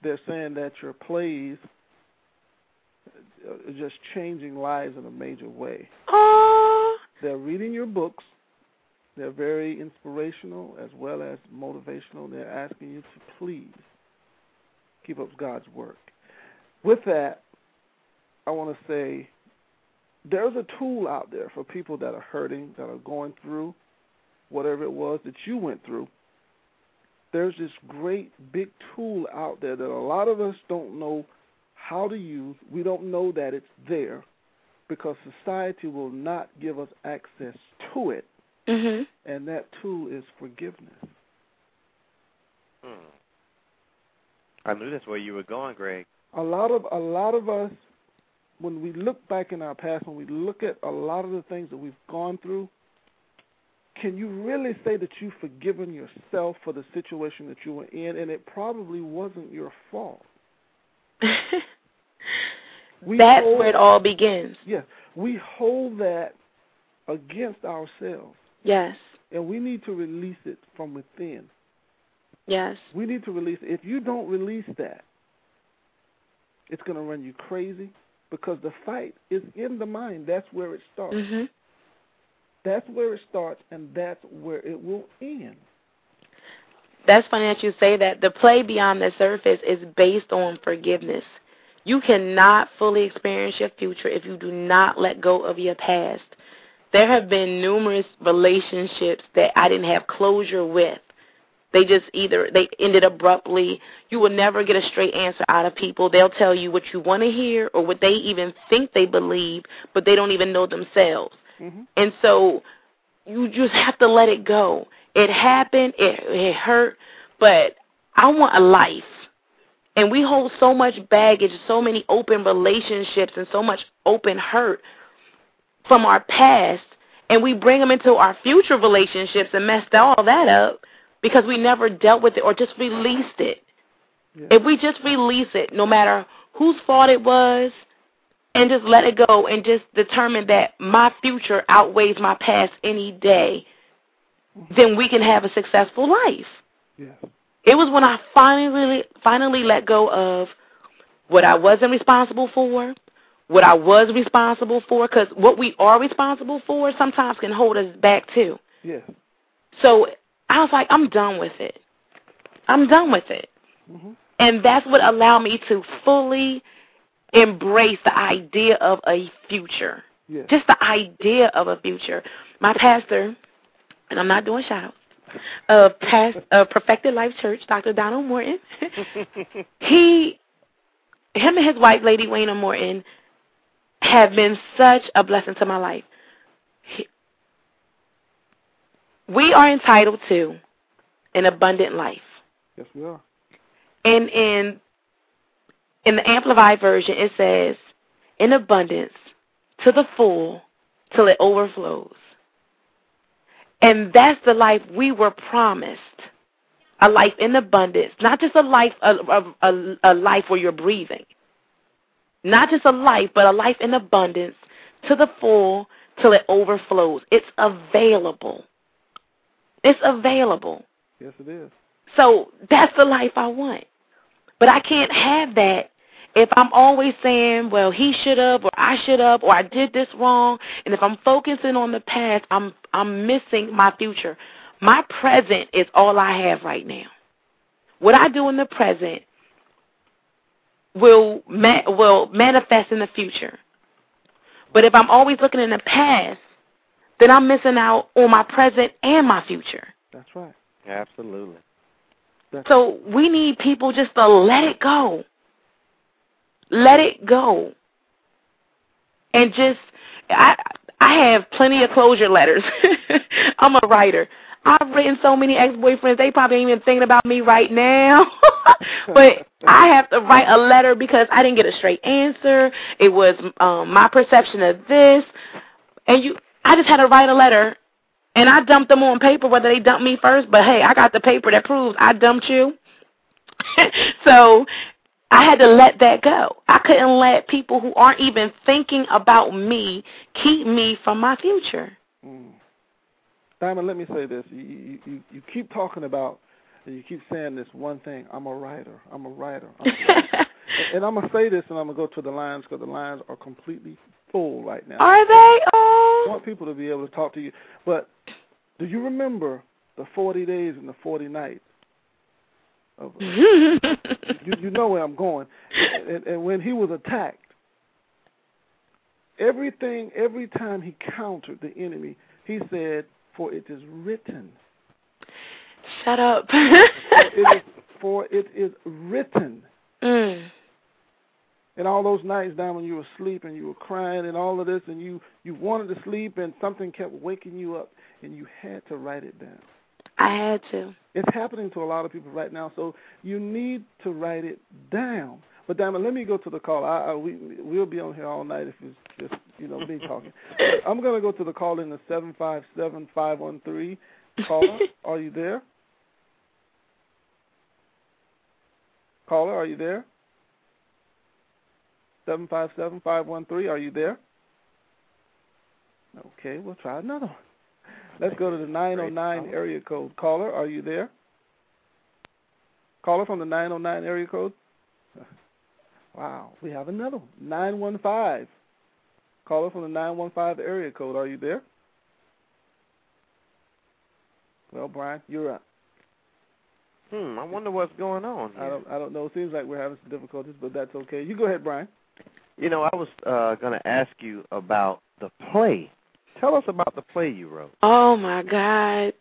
They're saying that your plays are Uh, just changing lives in a major way. They're reading your books. They're very inspirational as well as motivational. They're asking you to please keep up God's work. With that, I want to say there's a tool out there for people that are hurting, that are going through whatever it was that you went through. There's this great big tool out there that a lot of us don't know how to use. We don't know that it's there because society will not give us access to it. Mm-hmm. And that tool is forgiveness. Hmm. I knew that's where you were going, Greg. A lot of a lot of us when we look back in our past, when we look at a lot of the things that we've gone through, can you really say that you've forgiven yourself for the situation that you were in and it probably wasn't your fault? We That's hold- where it all begins. Yes, we hold that against ourselves, Yes. and we need to release it from within. Yes. We need to release it. If you don't release that, it's going to run you crazy because the fight is in the mind. That's where it starts. Mm-hmm. That's where it starts, and that's where it will end. That's funny that you say that. The play beyond the surface is based on forgiveness. You cannot fully experience your future if you do not let go of your past. There have been numerous relationships that I didn't have closure with. They just either they ended abruptly. You will never get a straight answer out of people. They'll tell you what you want to hear or what they even think they believe, but they don't even know themselves. Mm-hmm. And so you just have to let it go. It happened, it, it hurt, but I want a life. And we hold so much baggage, so many open relationships, and so much open hurt from our past, and we bring them into our future relationships and messed all that up because we never dealt with it or just released it. If we just release it, no matter whose fault it was, and just let it go and just determine that my future outweighs my past any day, mm-hmm. then we can have a successful life. Yes. It was when I finally finally let go of what I wasn't responsible for, what I was responsible for, because what we are responsible for sometimes can hold us back too. Yes. So I was like, I'm done with it. I'm done with it. Mm-hmm. And that's what allowed me to fully embrace the idea of a future. Yes. Just the idea of a future. My pastor, and I'm not doing shout outs, uh, past, uh, Perfected Life Church, Dr. Donald Morton, he, him and his wife, Lady Wayne Morton, have been such a blessing to my life. He, we are entitled to an abundant life. Yes, we are. And in in the amplified version it says in abundance to the full till it overflows. And that's the life we were promised. A life in abundance, not just a life a, a, a, a life where you're breathing. Not just a life, but a life in abundance to the full till it overflows. It's available. It's available. Yes, it is. So that's the life I want. But I can't have that if I'm always saying, well, he should have, or I should have, or I did this wrong, and if I'm focusing on the past, I'm I'm missing my future. My present is all I have right now. What I do in the present will ma- will manifest in the future. But if I'm always looking in the past, then I'm missing out on my present and my future. That's right. Absolutely. That's So we need people just to let it go. Let it go. And just I I have plenty of closure letters. I'm a writer. I've written so many ex-boyfriends, they probably ain't even thinking about me right now. but I have to write a letter because I didn't get a straight answer. It was um my perception of this. And you I just had to write a letter and I dumped them on paper whether they dumped me first, but hey, I got the paper that proves I dumped you. so I had to let that go. I couldn't let people who aren't even thinking about me keep me from my future. Mm. Diamond, let me say this. You, you, you, you keep talking about, and you keep saying this one thing. I'm a writer. I'm a writer. I'm a writer. and, and I'm going to say this, and I'm going to go to the lines because the lines are completely full right now. Are they? Oh. I want people to be able to talk to you. But do you remember the 40 days and the 40 nights? Of, you, you know where I'm going. And, and when he was attacked, everything, every time he countered the enemy, he said, For it is written. Shut up. for, it is, for it is written. Mm. And all those nights down when you were sleeping, you were crying and all of this, and you you wanted to sleep, and something kept waking you up, and you had to write it down. I had to. It's happening to a lot of people right now, so you need to write it down. But Diamond, let me go to the call. I, I we we'll be on here all night if it's just you know me talking. I'm gonna go to the call in the seven five seven five one three. Caller, are you there? Caller, are you there? Seven five seven five one three. Are you there? Okay, we'll try another one. Let's go to the 909 area code. Caller, are you there? Caller from the 909 area code? Wow, we have another one. 915. Caller from the 915 area code. Are you there? Well, Brian, you're up. Hmm, I wonder what's going on. Here. I don't I don't know. It seems like we're having some difficulties, but that's okay. You go ahead, Brian. You know, I was uh going to ask you about the play. Tell us about the play you wrote. Oh my God.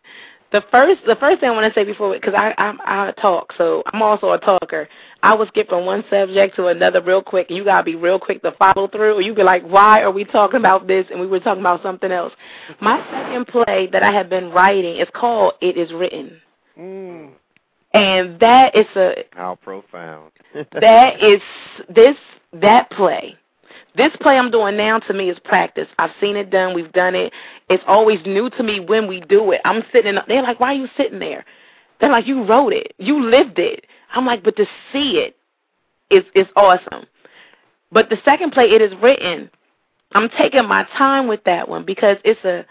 The first, the first thing I want to say before, because I, I, I talk, so I'm also a talker. I will skip from one subject to another real quick, and you gotta be real quick to follow through. Or you be like, "Why are we talking about this?" And we were talking about something else. My second play that I have been writing is called "It Is Written," mm. and that is a how profound. that is this that play this play I'm doing now to me is practice. I've seen it done. We've done it. It's always new to me when we do it. I'm sitting. They're like, "Why are you sitting there?" They're like, "You wrote it. You lived it." I'm like, "But to see it is is awesome." But the second play, it is written. I'm taking my time with that one because it's a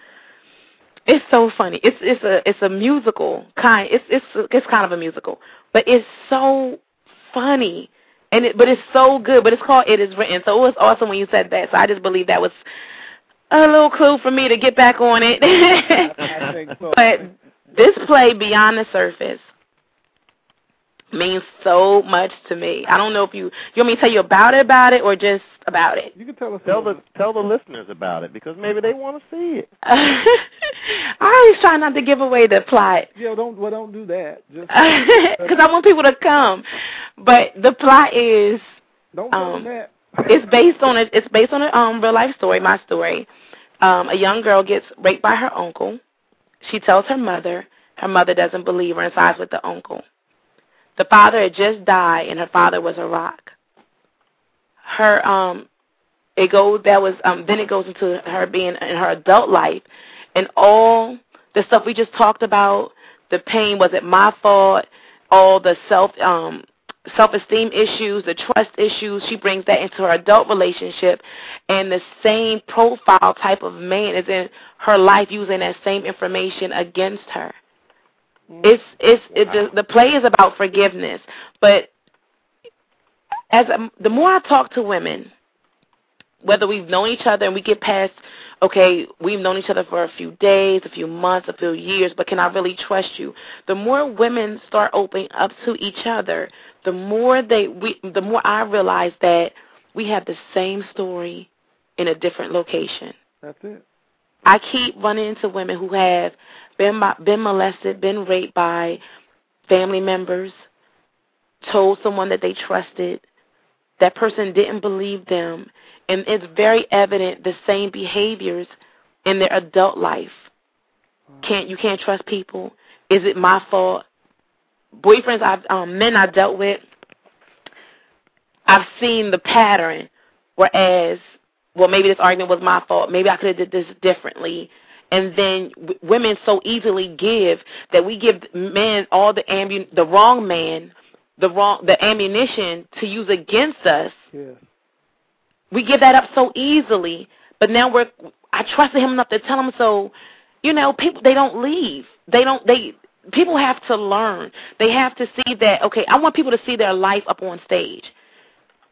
it's so funny. It's it's a it's a musical kind. It's it's it's kind of a musical, but it's so funny and it, but it's so good. But it's called It Is Written. So it was awesome when you said that. So I just believe that was a little clue for me to get back on it. I think so. but this play, Beyond the Surface, means so much to me. I don't know if you you want me to tell you about it, about it, or just about it. You can tell us. Tell the tell the listeners about it because maybe they want to see it. I always try not to give away the plot. Yeah, don't well, don't do that. Just because I want people to come. But the plot is don't um, that. it's based on a it's based on a um real life story, my story. Um, a young girl gets raped by her uncle. She tells her mother. Her mother doesn't believe her and sides with the uncle. The father had just died, and her father was a rock. Her um, it goes that was um. Then it goes into her being in her adult life, and all the stuff we just talked about. The pain was it my fault? All the self um self-esteem issues, the trust issues. She brings that into her adult relationship, and the same profile type of man is in her life using that same information against her. Mm-hmm. It's it's it, the the play is about forgiveness, but as a, the more I talk to women, whether we've known each other and we get past, okay, we've known each other for a few days, a few months, a few years, but can I really trust you? The more women start opening up to each other, the more they we the more I realize that we have the same story in a different location. That's it. I keep running into women who have been been molested, been raped by family members, told someone that they trusted, that person didn't believe them, and it's very evident the same behaviors in their adult life. Can't you can't trust people? Is it my fault? Boyfriends I've um men I dealt with I've seen the pattern whereas well maybe this argument was my fault. Maybe I could have did this differently. And then w- women so easily give that we give men all the ambu- the wrong man the wrong the ammunition to use against us. Yeah. We give that up so easily, but now we're I trusted him enough to tell him so you know, people they don't leave. They don't they people have to learn. They have to see that okay, I want people to see their life up on stage.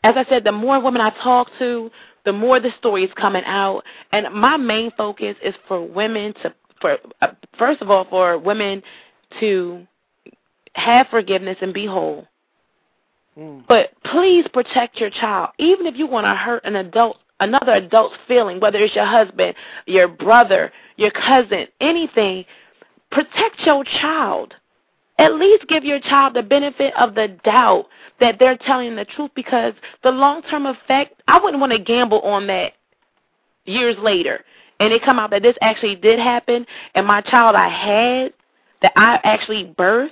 As I said, the more women I talk to, the more the story is coming out. And my main focus is for women to for uh, first of all for women to have forgiveness and be whole. Mm. But please protect your child, even if you want to hurt an adult, another adult's feeling, whether it's your husband, your brother, your cousin, anything. Protect your child. At least give your child the benefit of the doubt that they're telling the truth because the long-term effect, I wouldn't want to gamble on that years later. And it come out that this actually did happen and my child I had that I actually birthed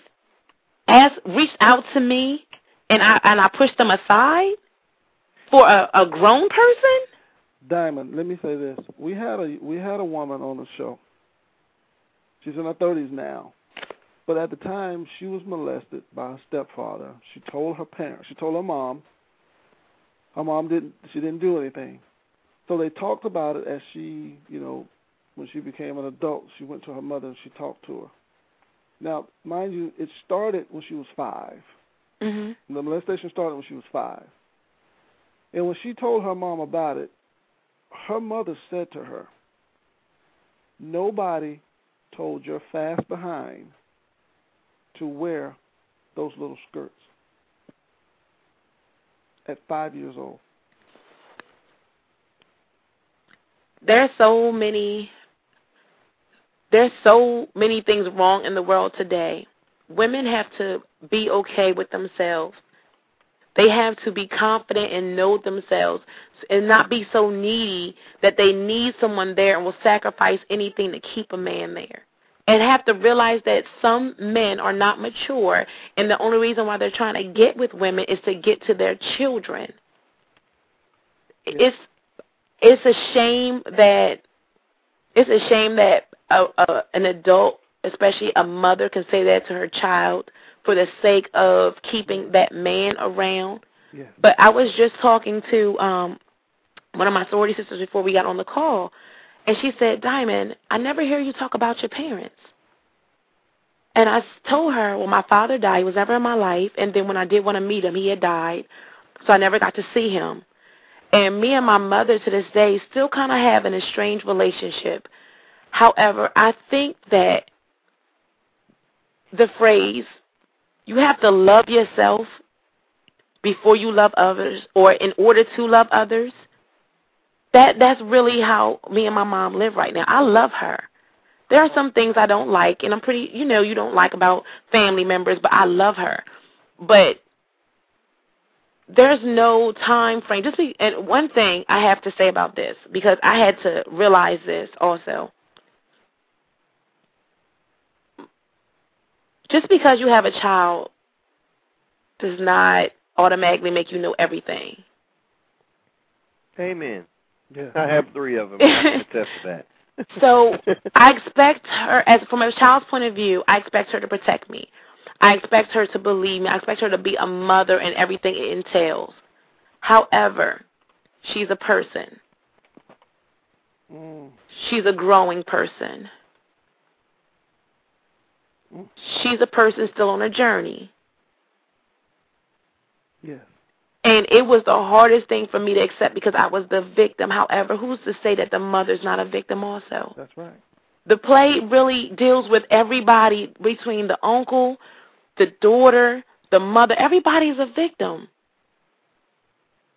asked reached out to me and I and I pushed them aside for a, a grown person? Diamond, let me say this. We had a we had a woman on the show. She's in her thirties now. But at the time she was molested by her stepfather. She told her parents she told her mom. Her mom didn't she didn't do anything. So they talked about it as she, you know, when she became an adult, she went to her mother and she talked to her. Now, mind you, it started when she was 5 Mm-hmm. The molestation started when she was five. And when she told her mom about it, her mother said to her, Nobody told your fast behind to wear those little skirts at five years old. There's so many there's so many things wrong in the world today. Women have to be okay with themselves. They have to be confident and know themselves and not be so needy that they need someone there and will sacrifice anything to keep a man there. And have to realize that some men are not mature and the only reason why they're trying to get with women is to get to their children. It's it's a shame that it's a shame that a, a, an adult, especially a mother, can say that to her child for the sake of keeping that man around. Yeah. But I was just talking to um one of my sorority sisters before we got on the call, and she said, "Diamond, I never hear you talk about your parents." And I told her, "Well, my father died. He was never in my life, and then when I did want to meet him, he had died, so I never got to see him." And me and my mother to this day still kind of have an estranged relationship. However, I think that the phrase, you have to love yourself before you love others or in order to love others, that that's really how me and my mom live right now. I love her. There are some things I don't like and I'm pretty you know, you don't like about family members, but I love her. But there's no time frame. Just be, and one thing I have to say about this because I had to realize this also. Just because you have a child does not automatically make you know everything. Amen. Yeah. I have three of them. I can attest to that. So I expect her, as from a child's point of view, I expect her to protect me. I expect her to believe me. I expect her to be a mother and everything it entails. However, she's a person. Mm. She's a growing person. Mm. She's a person still on a journey. Yes. And it was the hardest thing for me to accept because I was the victim. However, who's to say that the mother's not a victim also? That's right. The play really deals with everybody between the uncle, the daughter, the mother. Everybody's a victim.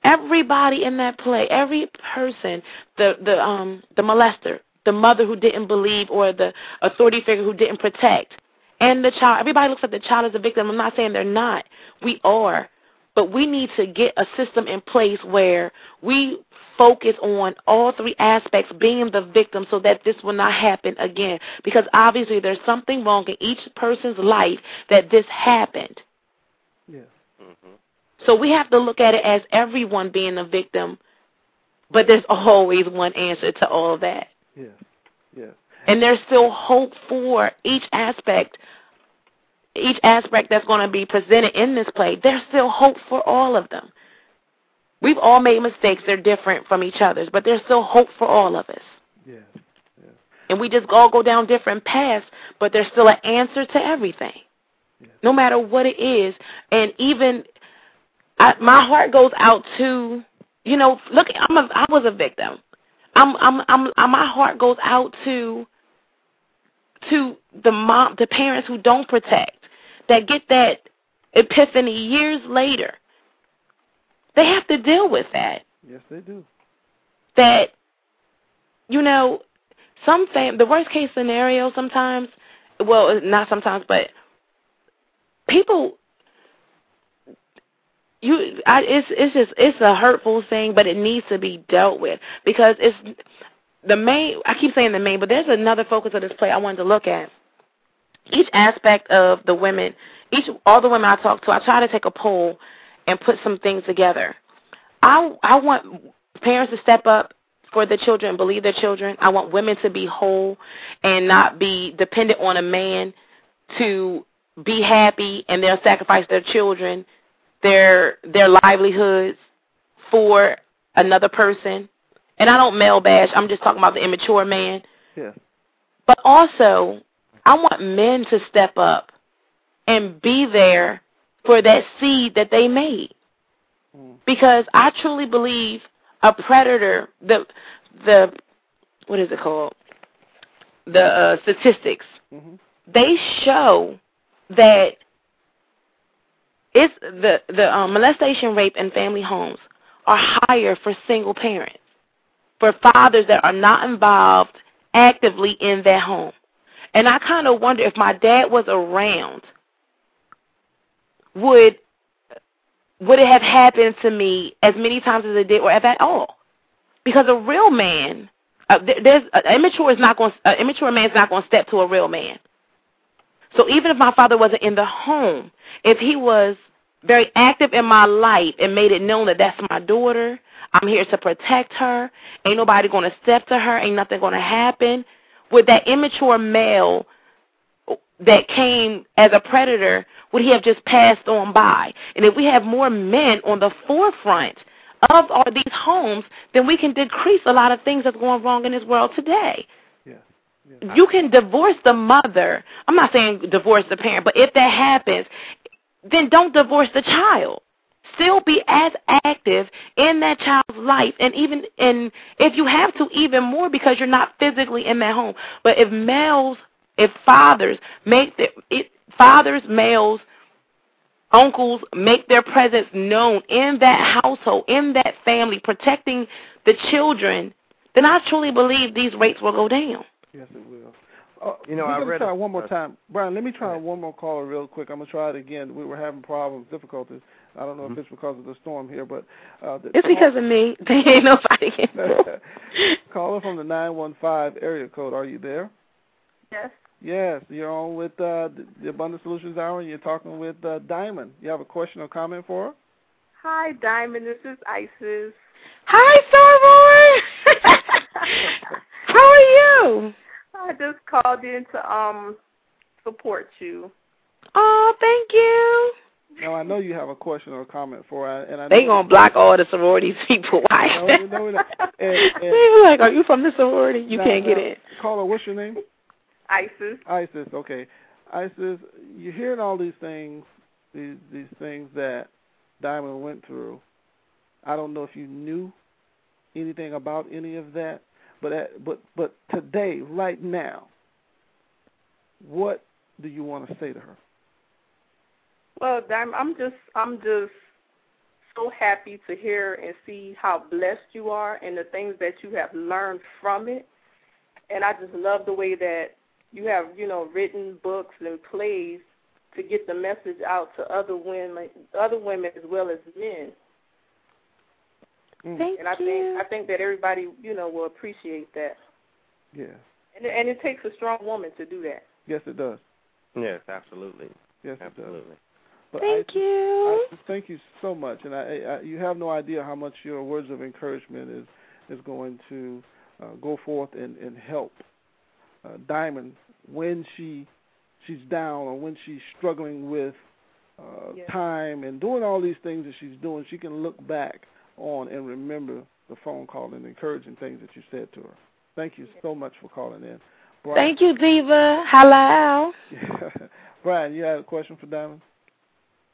Everybody in that play, every person, the the um the molester, the mother who didn't believe or the authority figure who didn't protect, and the child. Everybody looks at the child as a victim. I'm not saying they're not. We are. But we need to get a system in place where we focus on all three aspects being the victim so that this will not happen again. Because obviously there's something wrong in each person's life that this happened. Yes. Mm-hmm. So we have to look at it as everyone being a victim, but there's always one answer to all of that. Yes. Yes. And there's still hope for each aspect each aspect that's going to be presented in this play, there's still hope for all of them. We've all made mistakes. They're different from each other's, but there's still hope for all of us. Yes. Yes. And we just all go down different paths, but there's still an answer to everything. No matter what it is. And even I, my heart goes out to, you know, look, I'm a, I was a victim. I'm, I'm, I'm, I'm, my heart goes out to, to the mom, the parents who don't protect, that get that epiphany years later. They have to deal with that. Yes, they do. That, you know, some fam- the worst case scenario sometimes, well, not sometimes, but people you I it's it's just it's a hurtful thing but it needs to be dealt with because it's the main I keep saying the main but there's another focus of this play I wanted to look at each aspect of the women each all the women I talk to I try to take a poll and put some things together I I want parents to step up for their children believe their children I want women to be whole and not be dependent on a man to be happy and they'll sacrifice their children their their livelihoods for another person. And I don't male bash. I'm just talking about the immature man. Yeah. But also, I want men to step up and be there for that seed that they made. Because I truly believe a predator, the the what is it called? The uh, statistics. Mm-hmm. They show that it's the the um, molestation, rape, and family homes are higher for single parents, for fathers that are not involved actively in their home. And I kind of wonder if my dad was around, would would it have happened to me as many times as it did, or if at all? Because a real man, uh, there's uh, immature is not going. Uh, immature man is not going to step to a real man. So even if my father wasn't in the home, if he was very active in my life and made it known that that's my daughter, I'm here to protect her, ain't nobody going to step to her, ain't nothing going to happen, would that immature male that came as a predator, would he have just passed on by? And if we have more men on the forefront of all these homes, then we can decrease a lot of things that's going wrong in this world today. You can divorce the mother. I'm not saying divorce the parent, but if that happens, then don't divorce the child. Still be as active in that child's life, and even and if you have to, even more because you're not physically in that home. But if males, if fathers make their it, fathers, males, uncles make their presence known in that household, in that family, protecting the children, then I truly believe these rates will go down. Yes, it will. Uh, You know, we're I gonna read try a- one more uh, time. Brian, let me try one more caller real quick. I'm gonna try it again. We were having problems, difficulties. I don't know if it's because of the storm here, but uh, the It's because of me. There ain't nobody can. caller from the nine one five area code. Are you there? Yes. Yes, you're on with uh, the- the Abundant Solutions Hour. and You're talking with uh, Diamond. You have a question or comment for her? Hi, Diamond. This is Isis. Hi, Starboy. How are you? I just called in to um support you. Oh, thank you. Now I know you have a question or a comment for, her, and I They know gonna block all the sorority people. Why? And, and, be like, "Are you from the sorority? You now- can't get in." Caller, what's your name? ISIS. Isis. Okay, Isis. You're hearing all these things, these these things that Diamond went through. I don't know if you knew anything about any of that, but at, but but today, right now, what do you want to say to her? Well, Diamond, I'm just I'm just so happy to hear and see how blessed you are and the things that you have learned from it. And I just love the way that you have, you know, written books and plays to get the message out to other women, other women as well as men. Mm. Thank and I you. think I think that everybody, you know, will appreciate that. Yeah. And and it takes a strong woman to do that. Yes, it does. Yes, absolutely. Yes, absolutely. But Thank Isis, you. Isis, thank you so much, and I, I, you have no idea how much your words of encouragement is is going to uh, go forth and, and help uh, Diamond when she she's down or when she's struggling with uh, Yes. time and doing all these things that she's doing. She can look back on and remember the phone call and encouraging things that you said to her. Thank you so much for calling in. Brian, Thank you, Diva. Hello. Brian, you had a question for Diamond?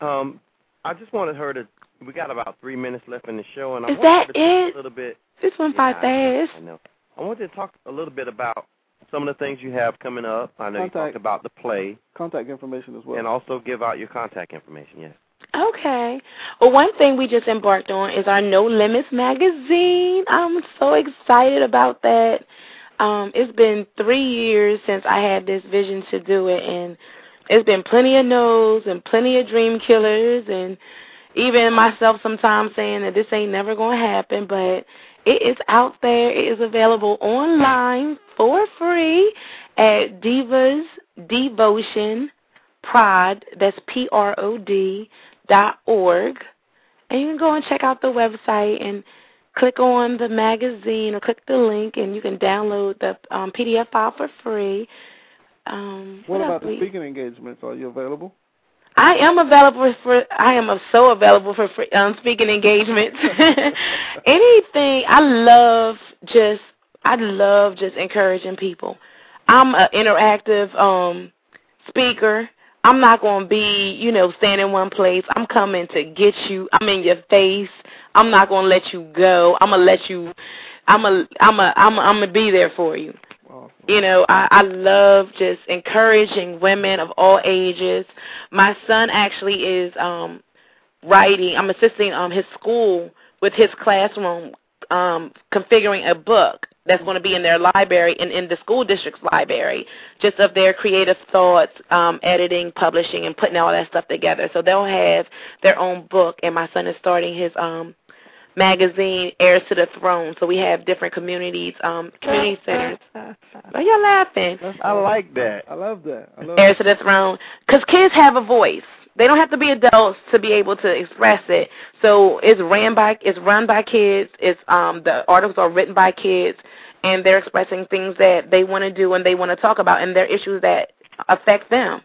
Um, I just wanted her to. We got about three minutes left in the show, and I Is wanted that her to talk it? a little bit. This went by Yeah, I fast. I know. I wanted to talk a little bit about some of the things you have coming up. I know you talked about the play, Contact information as well. and also give out your contact information. Yes. Okay. Well, one thing we just embarked on is our No Limits magazine. I'm so excited about that. Um, it's been three years since I had this vision to do it, and it's been plenty of no's and plenty of dream killers, and even myself sometimes saying that this ain't never going to happen, but it is out there. It is available online for free at Divas Devotion Prod. That's P R O D dot org, and you can go and check out the website and click on the magazine or click the link, and you can download the um, PDF file for free. Um, What else about the speaking engagements? Are you available? I am available for. I am so available for free, um, speaking engagements. Anything. I love just. I love just encouraging people. I'm an interactive um speaker. I'm not going to be, you know, stand in one place. I'm coming to get you. I'm in your face. I'm not going to let you go. I'm going to let you I'm a I'm a I'm a, I'm going to be there for you. You know, I, I love just encouraging women of all ages. My son actually is um writing. I'm assisting um his school with his classroom um configuring a book that's going to be in their library and in the school district's library, just of their creative thoughts, um, editing, publishing, and putting all that stuff together. So they'll have their own book, and my son is starting his um magazine, Heirs to the Throne. So we have different communities, um, community centers. Why y'all laughing? I like that. I love that. I love Heirs to the Throne, because kids have a voice. They don't have to be adults to be able to express it. So it's ran by it's run by kids. It's um the articles are written by kids, and they're expressing things that they want to do and they want to talk about, and their issues that affect them,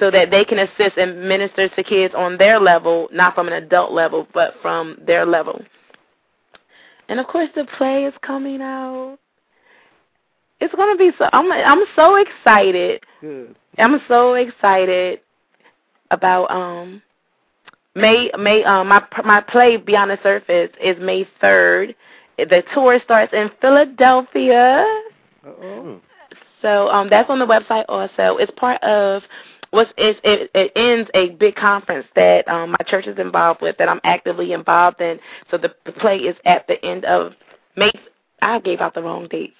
so that they can assist and minister to kids on their level, not from an adult level, but from their level. And of course, the play is coming out. It's gonna be so. I'm I'm so excited. Good. I'm so excited about um May May um my my play Beyond the Surface is May third. The tour starts in Philadelphia. Uh-oh. So um that's on the website also. It's part of what's it, it it ends a big conference that um my church is involved with that I'm actively involved in. So the, the play is at the end of May I gave out the wrong dates.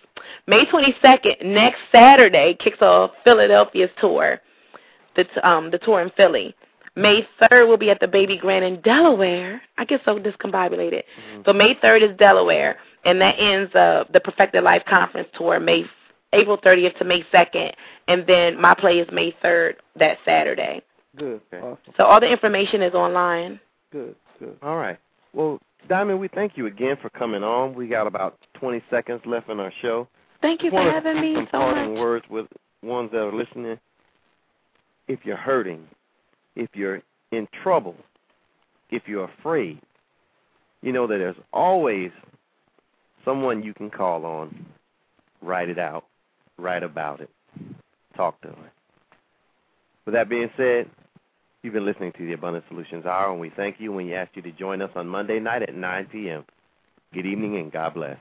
May 22nd, next Saturday, kicks off Philadelphia's tour. The t- um the tour in Philly. May 3rd will be at the Baby Grand in Delaware. I get so discombobulated. So May 3rd is Delaware, and that ends uh, the Perfected Life Conference tour May April 30th to May 2nd, and then my play is May 3rd that Saturday. Good. Awesome. So all the information is online. Good. Good. All right. Well, Diamond, we thank you again for coming on. We got about 20 seconds left in our show. Thank you for having me some so parting much. words with ones that are listening. if you're hurting, if you're in trouble, if you're afraid, you know that there's always someone you can call on. Write it out. Write about it. Talk to them. With that being said, you've been listening to the Abundant Solutions Hour, and we thank you when we ask you to join us on Monday night at 9 p.m. Good evening and God bless.